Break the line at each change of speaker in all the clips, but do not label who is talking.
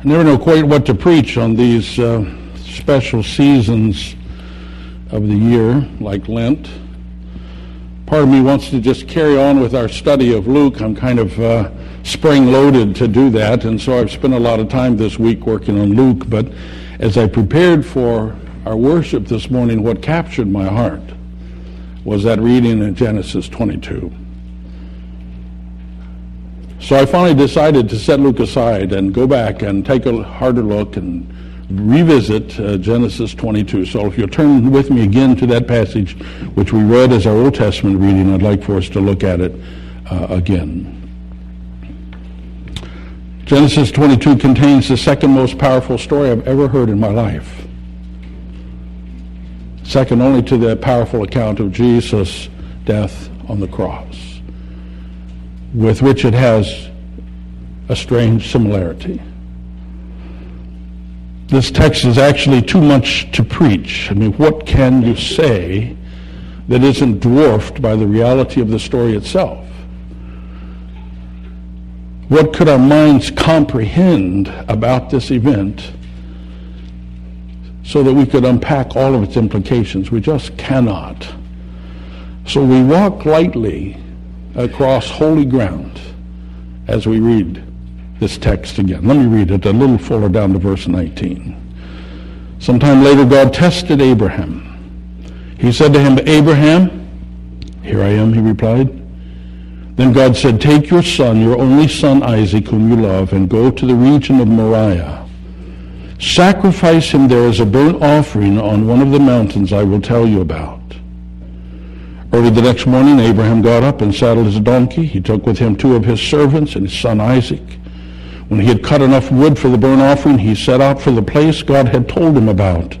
I never know quite what to preach on these uh, special seasons of the year, like Lent. Part of me wants to just carry on with our study of Luke. I'm kind of uh, spring loaded to do that, and so I've spent a lot of time this week working on Luke. But as I prepared for our worship this morning, what captured my heart was that reading in Genesis 22. So I finally decided to set Luke aside and go back and take a harder look and revisit uh, Genesis 22. So if you'll turn with me again to that passage which we read as our Old Testament reading, I'd like for us to look at it uh, again. Genesis 22 contains the second most powerful story I've ever heard in my life. Second only to the powerful account of Jesus' death on the cross with which it has a strange similarity. This text is actually too much to preach. I mean, what can you say that isn't dwarfed by the reality of the story itself? What could our minds comprehend about this event so that we could unpack all of its implications? We just cannot. So we walk lightly across holy ground as we read this text again. Let me read it a little fuller down to verse 19. Sometime later, God tested Abraham. He said to him, Abraham, here I am, he replied. Then God said, Take your son, your only son Isaac, whom you love, and go to the region of Moriah. Sacrifice him there as a burnt offering on one of the mountains I will tell you about. Early the next morning, Abraham got up and saddled his donkey. He took with him two of his servants and his son Isaac. When he had cut enough wood for the burnt offering, he set out for the place God had told him about.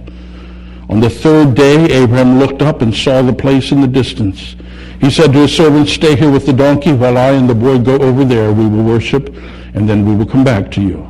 On the third day, Abraham looked up and saw the place in the distance. He said to his servants, Stay here with the donkey while I and the boy go over there. We will worship, and then we will come back to you.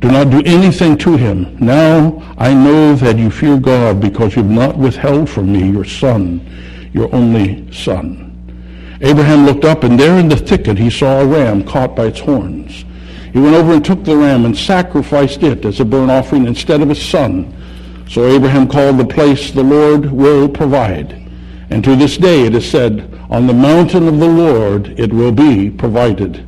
Do not do anything to him. Now I know that you fear God because you have not withheld from me your son, your only son. Abraham looked up, and there in the thicket he saw a ram caught by its horns. He went over and took the ram and sacrificed it as a burnt offering instead of his son. So Abraham called the place the Lord will provide. And to this day it is said, On the mountain of the Lord it will be provided.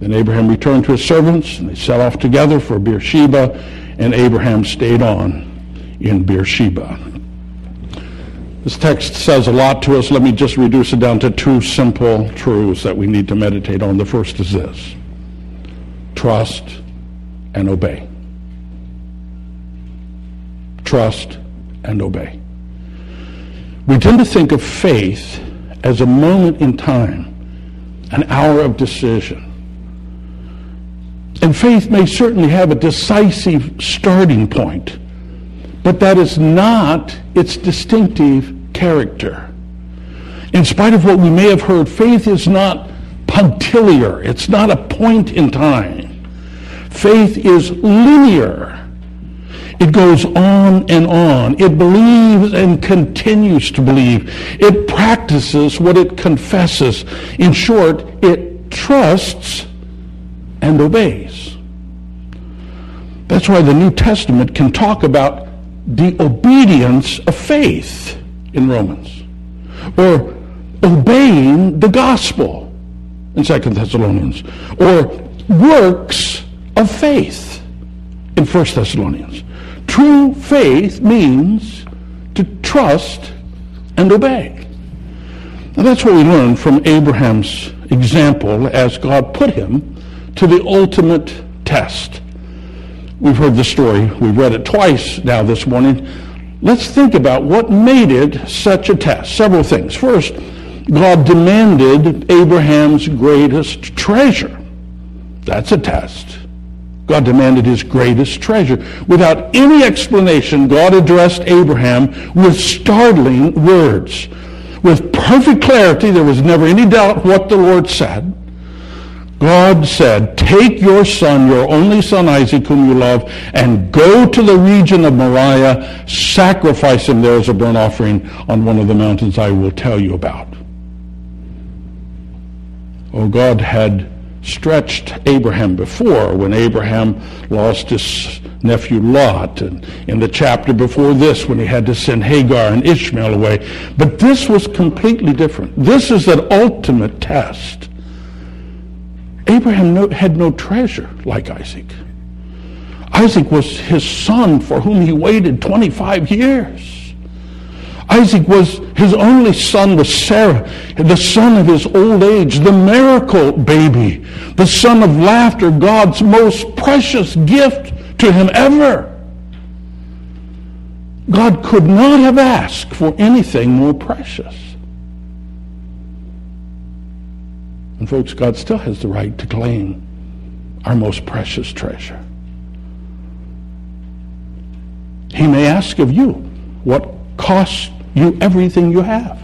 Then Abraham returned to his servants, and they set off together for Beersheba, and Abraham stayed on in Beersheba. This text says a lot to us. Let me just reduce it down to two simple truths that we need to meditate on. The first is this trust and obey. Trust and obey. We tend to think of faith as a moment in time, an hour of decision and faith may certainly have a decisive starting point, but that is not its distinctive character. In spite of what we may have heard, faith is not punctiliar. It's not a point in time. Faith is linear. It goes on and on. It believes and continues to believe. It practices what it confesses. In short, it trusts and obeys. That's why the New Testament can talk about the obedience of faith in Romans or obeying the gospel in Second Thessalonians or works of faith in First Thessalonians. True faith means to trust and obey. And that's what we learn from Abraham's example as God put him to the ultimate test. We've heard the story. We've read it twice now this morning. Let's think about what made it such a test. Several things. First, God demanded Abraham's greatest treasure. That's a test. God demanded his greatest treasure. Without any explanation, God addressed Abraham with startling words. With perfect clarity, there was never any doubt what the Lord said. God said, Take your son, your only son Isaac, whom you love, and go to the region of Moriah, sacrifice him there as a burnt offering on one of the mountains I will tell you about. Oh, God had stretched Abraham before when Abraham lost his nephew Lot, and in the chapter before this when he had to send Hagar and Ishmael away. But this was completely different. This is an ultimate test. Abraham no, had no treasure like Isaac. Isaac was his son for whom he waited 25 years. Isaac was his only son was Sarah, the son of his old age, the miracle baby, the son of laughter, God's most precious gift to him ever. God could not have asked for anything more precious. And folks, God still has the right to claim our most precious treasure. He may ask of you what cost you everything you have.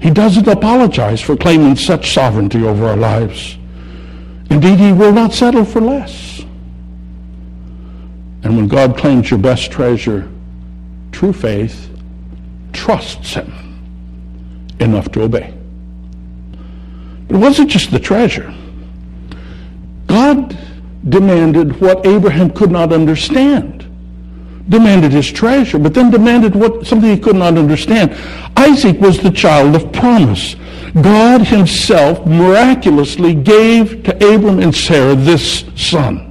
He doesn't apologize for claiming such sovereignty over our lives. Indeed, he will not settle for less. And when God claims your best treasure, true faith trusts him enough to obey. It wasn't just the treasure. God demanded what Abraham could not understand. Demanded his treasure, but then demanded what something he could not understand. Isaac was the child of promise. God himself miraculously gave to Abram and Sarah this son.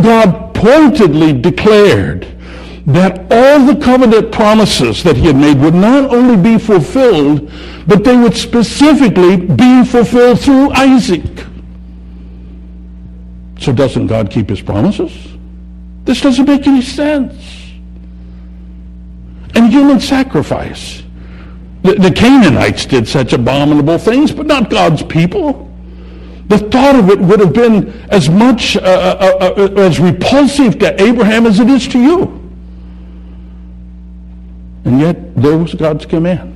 God pointedly declared that all the covenant promises that he had made would not only be fulfilled, but they would specifically be fulfilled through Isaac. So doesn't God keep his promises? This doesn't make any sense. And human sacrifice. The, the Canaanites did such abominable things, but not God's people. The thought of it would have been as much uh, uh, uh, uh as repulsive to Abraham as it is to you. And yet, there was God's command.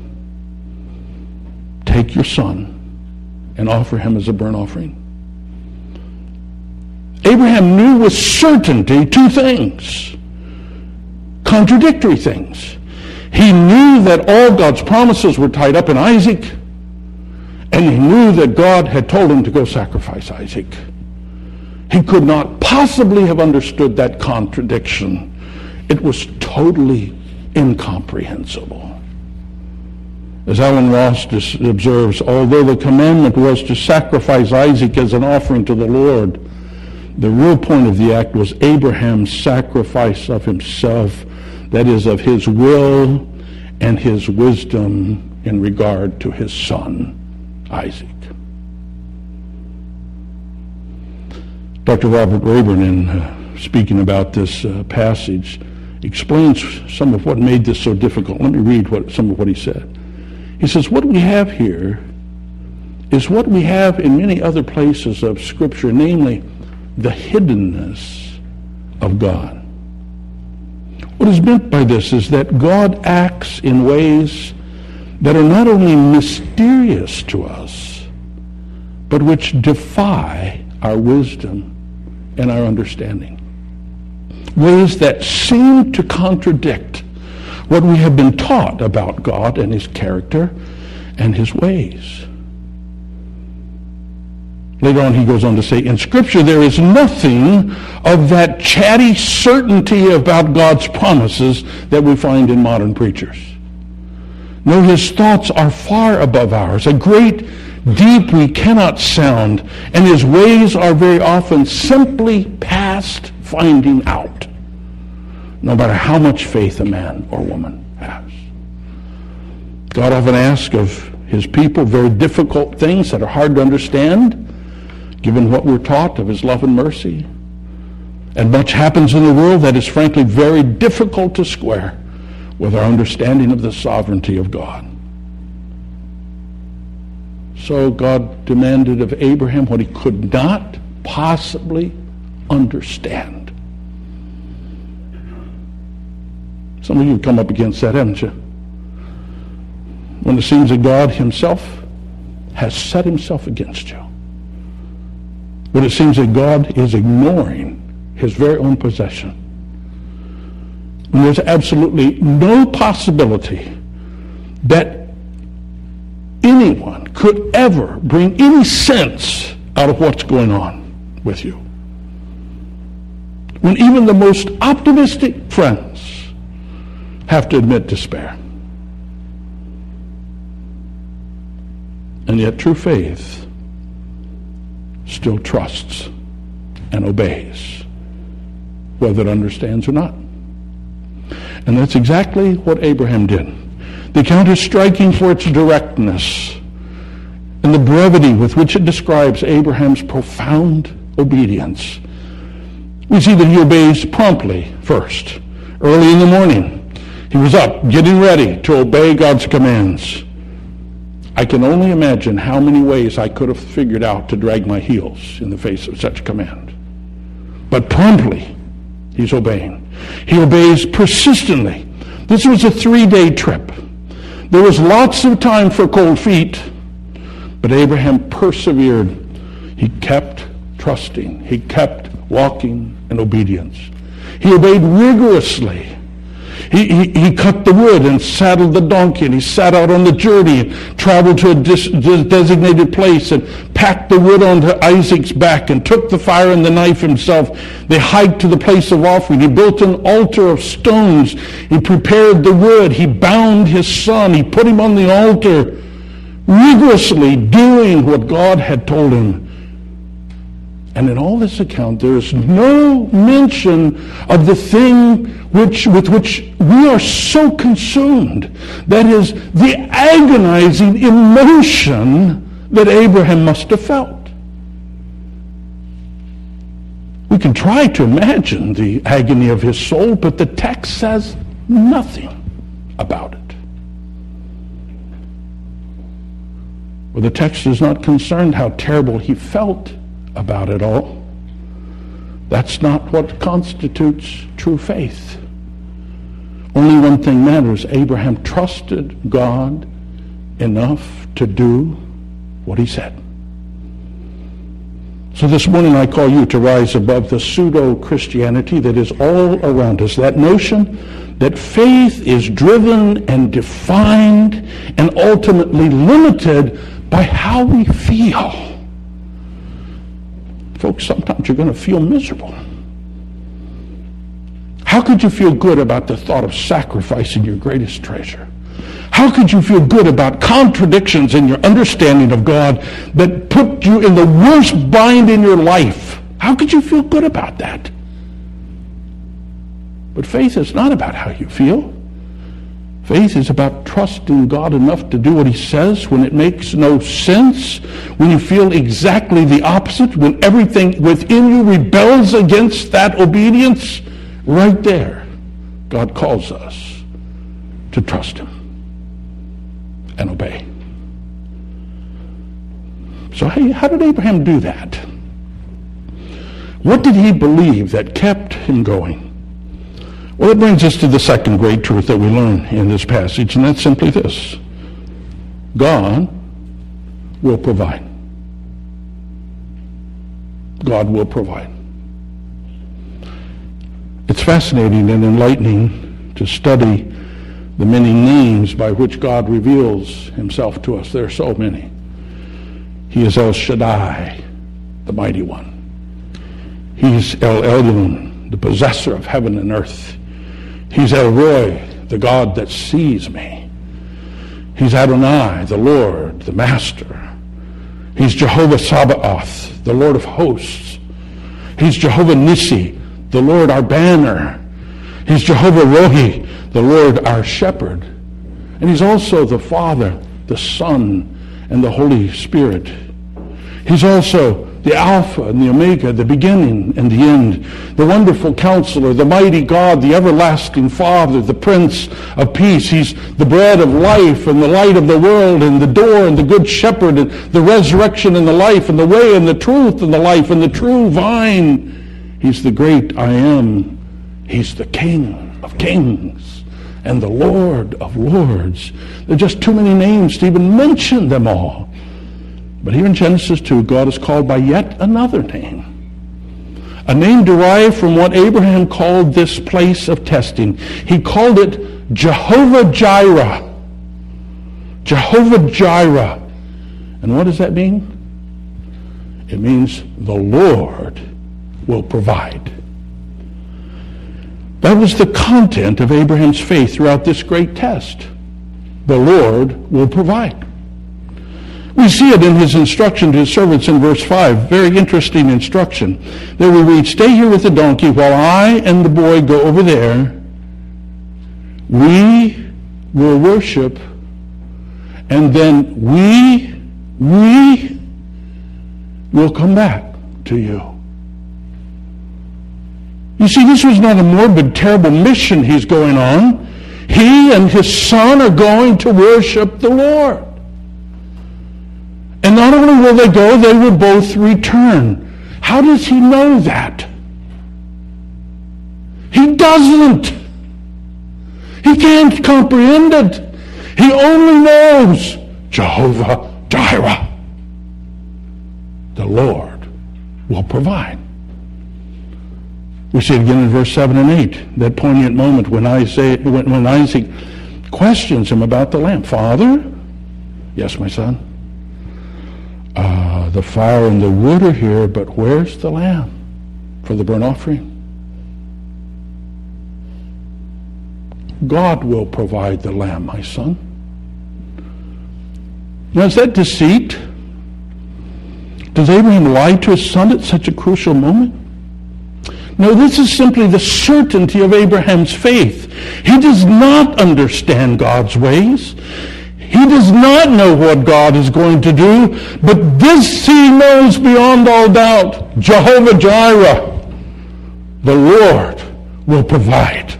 Take your son and offer him as a burnt offering. Abraham knew with certainty two things, contradictory things. He knew that all God's promises were tied up in Isaac, and he knew that God had told him to go sacrifice Isaac. He could not possibly have understood that contradiction. It was totally incomprehensible. As Allen Ross observes, although the commandment was to sacrifice Isaac as an offering to the Lord, the real point of the act was Abraham's sacrifice of himself, that is, of his will and his wisdom in regard to his son, Isaac. Dr. Robert Rayburn, in uh, speaking about this uh, passage, explains some of what made this so difficult. Let me read what, some of what he said. He says, What we have here is what we have in many other places of Scripture, namely the hiddenness of God. What is meant by this is that God acts in ways that are not only mysterious to us, but which defy our wisdom and our understanding. ways that seem to contradict what we have been taught about God and his character and his ways. Later on, he goes on to say, in Scripture, there is nothing of that chatty certainty about God's promises that we find in modern preachers. No, his thoughts are far above ours, a great deep we cannot sound, and his ways are very often simply past finding out, no matter how much faith a man or woman has. God often asks of his people very difficult things that are hard to understand, given what we're taught of his love and mercy. And much happens in the world that is frankly very difficult to square with our understanding of the sovereignty of God. So God demanded of Abraham what he could not possibly understand. Some of you have come up against that, haven't you? When it seems that God himself has set himself against you. When it seems that God is ignoring his very own possession. When there's absolutely no possibility that anyone could ever bring any sense out of what's going on with you. When even the most optimistic friends have to admit despair. And yet true faith still trusts and obeys, whether it understands or not. And that's exactly what Abraham did. The account is striking for its directness and the brevity with which it describes Abraham's profound obedience. We see that he obeys promptly first. Early in the morning, he was up, getting ready to obey God's commands. I can only imagine how many ways I could have figured out to drag my heels in the face of such command. But promptly, he's obeying. He obeys persistently. This was a three-day trip. There was lots of time for cold feet, but Abraham persevered. He kept trusting. He kept walking in obedience. He obeyed rigorously. He, he, he, cut the wood and saddled the donkey and he sat out on the journey and traveled to a dis, designated place and packed the wood onto Isaac's back and took the fire and the knife himself. They hiked to the place of offering. He built an altar of stones. He prepared the wood. He bound his son. He put him on the altar, rigorously doing what God had told him. And in all this account, there is no mention of the thing which, with which we are so consumed. That is the agonizing emotion that Abraham must have felt. We can try to imagine the agony of his soul, but the text says nothing about it. Well, the text is not concerned how terrible he felt about it all. That's not what constitutes true faith. Only one thing matters. Abraham trusted God enough to do what he said. So this morning I call you to rise above the pseudo-Christianity that is all around us. That notion that faith is driven and defined and ultimately limited by how we feel. Folks, sometimes you're going to feel miserable. How could you feel good about the thought of sacrificing your greatest treasure? How could you feel good about contradictions in your understanding of God that put you in the worst bind in your life? How could you feel good about that? But faith is not about how you feel. Faith is about trusting God enough to do what he says when it makes no sense, when you feel exactly the opposite, when everything within you rebels against that obedience. Right there, God calls us to trust him and obey. So hey, how did Abraham do that? What did he believe that kept him going? Well, it brings us to the second great truth that we learn in this passage, and that's simply this God will provide. God will provide. It's fascinating and enlightening to study the many names by which God reveals himself to us. There are so many. He is El Shaddai, the mighty one. He's El Elyon, the possessor of heaven and earth. He's El Roi, the God that sees me. He's Adonai, the Lord, the Master. He's Jehovah Sabaoth, the Lord of hosts. He's Jehovah Nissi, the Lord our banner. He's Jehovah Rohi, the Lord our shepherd. And he's also the Father, the Son, and the Holy Spirit. He's also the Alpha and the Omega, the beginning and the end, the wonderful counselor, the mighty God, the everlasting Father, the Prince of Peace. He's the bread of life and the light of the world and the door and the good shepherd and the resurrection and the life and the way and the truth and the life and the true vine. He's the great I am. He's the King of kings and the Lord of lords. There are just too many names to even mention them all. But here in Genesis 2, God is called by yet another name. A name derived from what Abraham called this place of testing. He called it Jehovah Jireh. Jehovah Jireh. And what does that mean? It means the Lord will provide. That was the content of Abraham's faith throughout this great test. The Lord will provide. We see it in his instruction to his servants in verse 5. Very interesting instruction. There we read, Stay here with the donkey while I and the boy go over there. We will worship, and then we, we will come back to you. You see, this was not a morbid, terrible mission he's going on. He and his son are going to worship the Lord. And not only will they go, they will both return. How does he know that? He doesn't. He can't comprehend it. He only knows Jehovah Jireh. The Lord will provide. We see it again in verse 7 and 8, that poignant moment when Isaac, when Isaac questions him about the lamb. Father? Yes, my son uh, the fire and the wood are here, but where's the lamb for the burnt offering? God will provide the lamb, my son. Now, is that deceit? Does Abraham lie to his son at such a crucial moment? No, this is simply the certainty of Abraham's faith. He does not understand God's ways. He does not know what God is going to do, but this he knows beyond all doubt. Jehovah Jireh, the Lord, will provide.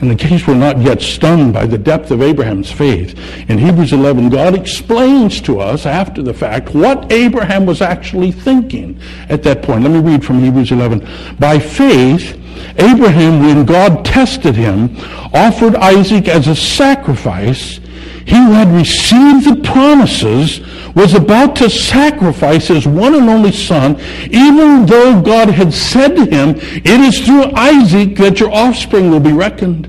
In the case we're not yet stunned by the depth of Abraham's faith, in Hebrews 11, God explains to us after the fact what Abraham was actually thinking at that point. Let me read from Hebrews 11. By faith, Abraham, when God tested him, offered Isaac as a sacrifice. He who had received the promises was about to sacrifice his one and only son, even though God had said to him, It is through Isaac that your offspring will be reckoned.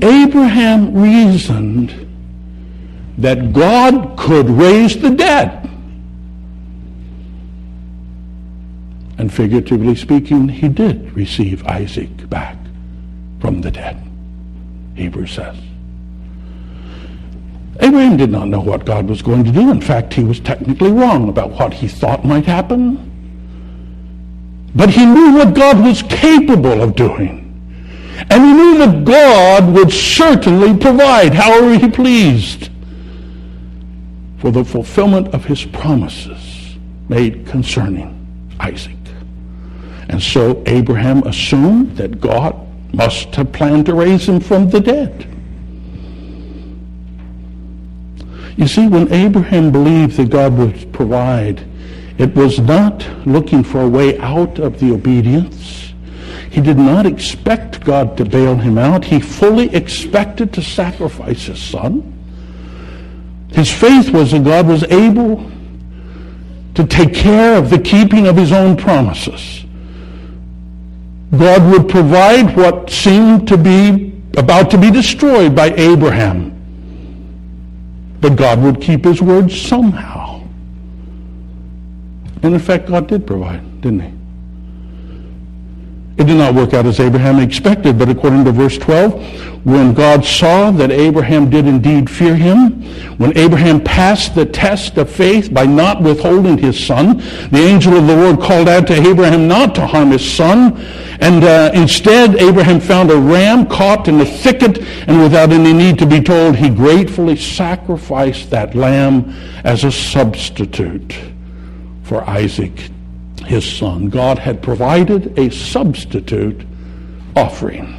Abraham reasoned that God could raise the dead. And figuratively speaking, he did receive Isaac back from the dead, Hebrews says. Abraham did not know what God was going to do. In fact, he was technically wrong about what he thought might happen. But he knew what God was capable of doing. And he knew that God would certainly provide however he pleased for the fulfillment of his promises made concerning Isaac. And so Abraham assumed that God must have planned to raise him from the dead. You see, when Abraham believed that God would provide, it was not looking for a way out of the obedience. He did not expect God to bail him out. He fully expected to sacrifice his son. His faith was that God was able to take care of the keeping of his own promises. God would provide what seemed to be about to be destroyed by Abraham. But God would keep his word somehow. And in fact, God did provide, didn't he? It did not work out as Abraham expected, but according to verse 12, when God saw that Abraham did indeed fear him, when Abraham passed the test of faith by not withholding his son, the angel of the Lord called out to Abraham not to harm his son, and uh, instead Abraham found a ram caught in a thicket, and without any need to be told, he gratefully sacrificed that lamb as a substitute for Isaac his son. God had provided a substitute offering.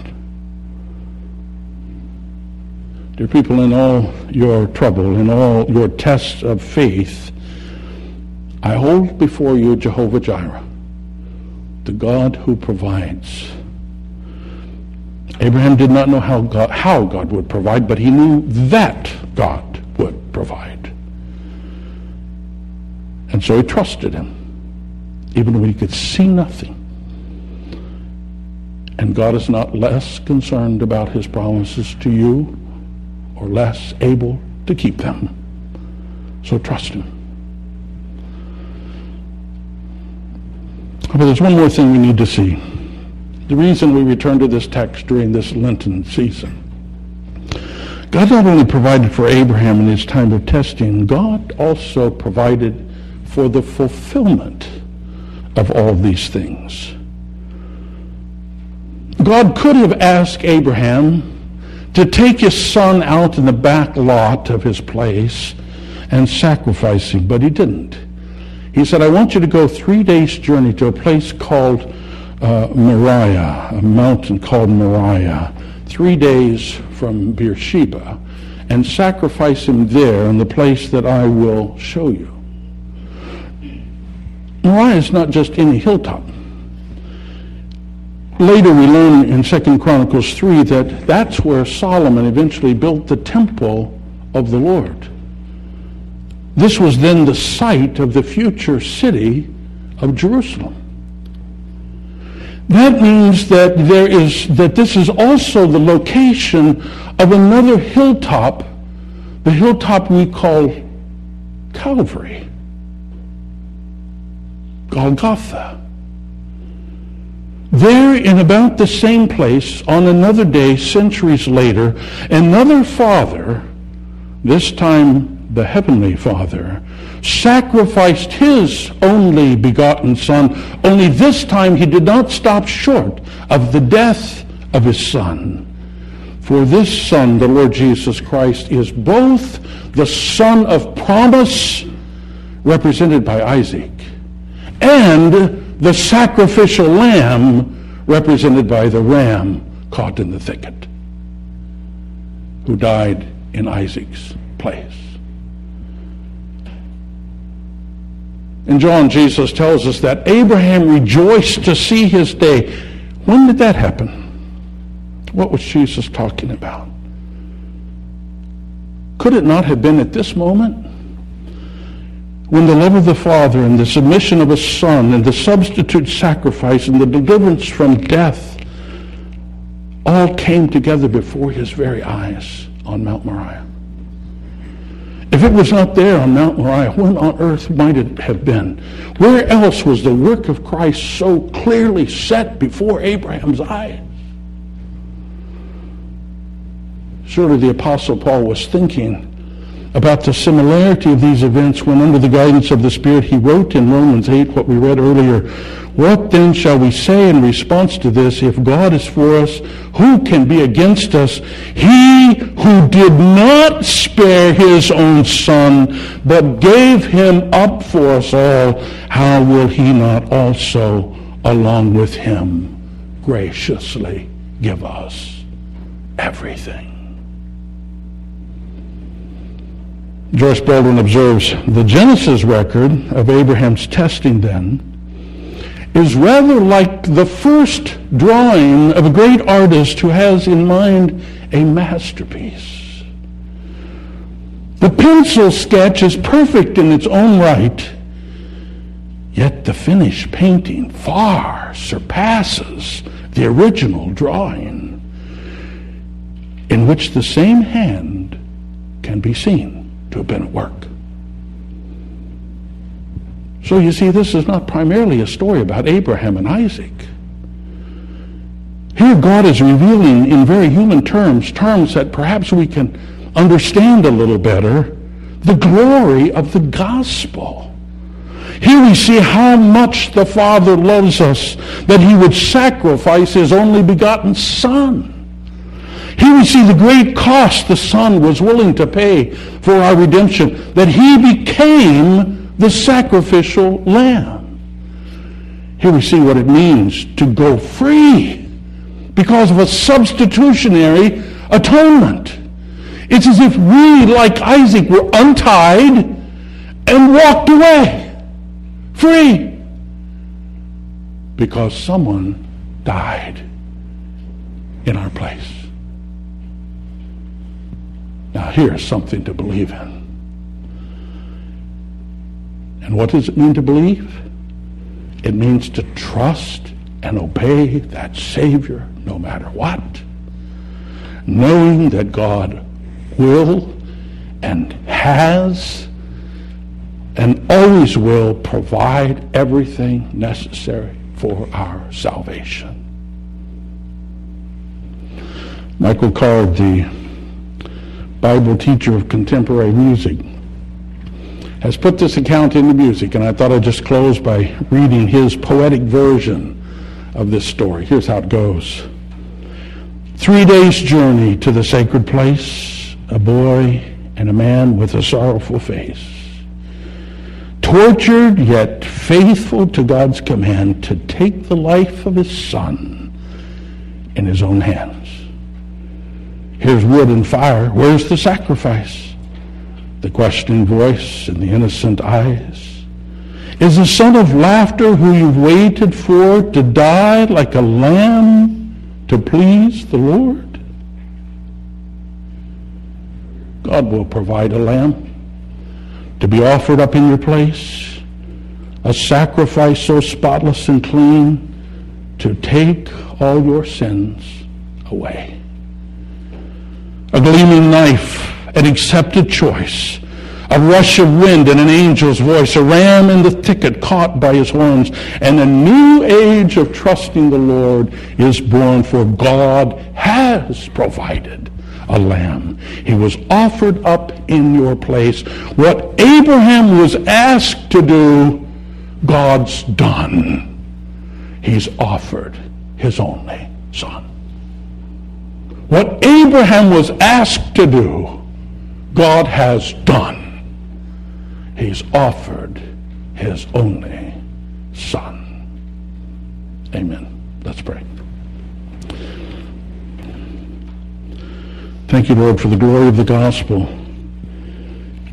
Dear people, in all your trouble, in all your tests of faith, I hold before you Jehovah Jireh, the God who provides. Abraham did not know how God, how God would provide, but he knew that God would provide. And so he trusted him even when he could see nothing. And God is not less concerned about his promises to you or less able to keep them. So trust him. But there's one more thing we need to see. The reason we return to this text during this Lenten season. God not only provided for Abraham in his time of testing, God also provided for the fulfillment of all these things. God could have asked Abraham to take his son out in the back lot of his place and sacrifice him, but he didn't. He said, I want you to go three days' journey to a place called uh, Moriah, a mountain called Moriah, three days from Beersheba, and sacrifice him there in the place that I will show you. Moriah is not just any hilltop. Later we learn in 2 Chronicles 3 that that's where Solomon eventually built the temple of the Lord. This was then the site of the future city of Jerusalem. That means that there is that this is also the location of another hilltop, the hilltop we call Calvary. Golgotha. There, in about the same place, on another day, centuries later, another father, this time the Heavenly Father, sacrificed his only begotten Son, only this time he did not stop short of the death of his Son. For this Son, the Lord Jesus Christ, is both the Son of promise, represented by Isaac, and the sacrificial lamb represented by the ram caught in the thicket who died in Isaac's place. In John, Jesus tells us that Abraham rejoiced to see his day. When did that happen? What was Jesus talking about? Could it not have been at this moment? When the love of the Father and the submission of a Son and the substitute sacrifice and the deliverance from death all came together before his very eyes on Mount Moriah. If it was not there on Mount Moriah, when on earth might it have been? Where else was the work of Christ so clearly set before Abraham's eyes? Surely the Apostle Paul was thinking about the similarity of these events when under the guidance of the Spirit he wrote in Romans 8 what we read earlier. What then shall we say in response to this? If God is for us, who can be against us? He who did not spare his own son, but gave him up for us all, how will he not also, along with him, graciously give us everything? Joyce Baldwin observes the Genesis record of Abraham's testing then is rather like the first drawing of a great artist who has in mind a masterpiece. The pencil sketch is perfect in its own right, yet the finished painting far surpasses the original drawing, in which the same hand can be seen to have been at work. So you see, this is not primarily a story about Abraham and Isaac. Here God is revealing in very human terms, terms that perhaps we can understand a little better, the glory of the gospel. Here we see how much the Father loves us, that he would sacrifice his only begotten Son. Here we see the great cost the Son was willing to pay for our redemption, that he became the sacrificial lamb. Here we see what it means to go free because of a substitutionary atonement. It's as if we, like Isaac, were untied and walked away free because someone died in our place. Now, here's something to believe in. And what does it mean to believe? It means to trust and obey that Savior no matter what, knowing that God will and has and always will provide everything necessary for our salvation. Michael Card, the Bible teacher of contemporary music, has put this account into music, and I thought I'd just close by reading his poetic version of this story. Here's how it goes. Three days' journey to the sacred place, a boy and a man with a sorrowful face. Tortured yet faithful to God's command to take the life of his son in his own hands. Here's wood and fire. Where's the sacrifice? The questioning voice and the innocent eyes. Is the son of laughter who you've waited for to die like a lamb to please the Lord? God will provide a lamb to be offered up in your place, a sacrifice so spotless and clean to take all your sins away. A gleaming knife, an accepted choice a rush of wind and an angel's voice, a ram in the thicket caught by his horns, and a new age of trusting the Lord is born, for God has provided a lamb. He was offered up in your place. What Abraham was asked to do, God's done. He's offered his only son. What Abraham was asked to do, God has done. He's offered his only son. Amen. Let's pray. Thank you, Lord, for the glory of the gospel,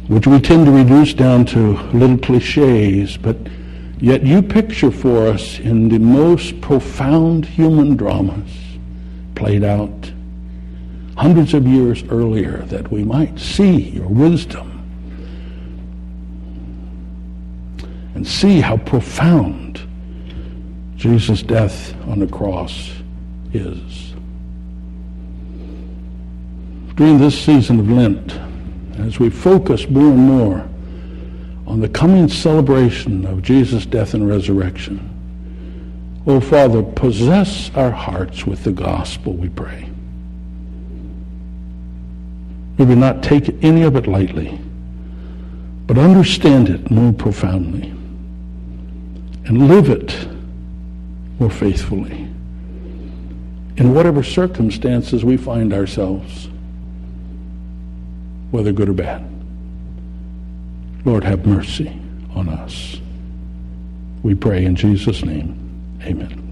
which we tend to reduce down to little cliches, but yet you picture for us in the most profound human dramas played out hundreds of years earlier that we might see your wisdom and see how profound Jesus' death on the cross is. During this season of Lent, as we focus more and more on the coming celebration of Jesus' death and resurrection, oh Father, possess our hearts with the gospel, we pray. We will not take any of it lightly, but understand it more profoundly and live it more faithfully in whatever circumstances we find ourselves, whether good or bad. Lord, have mercy on us. We pray in Jesus' name. Amen.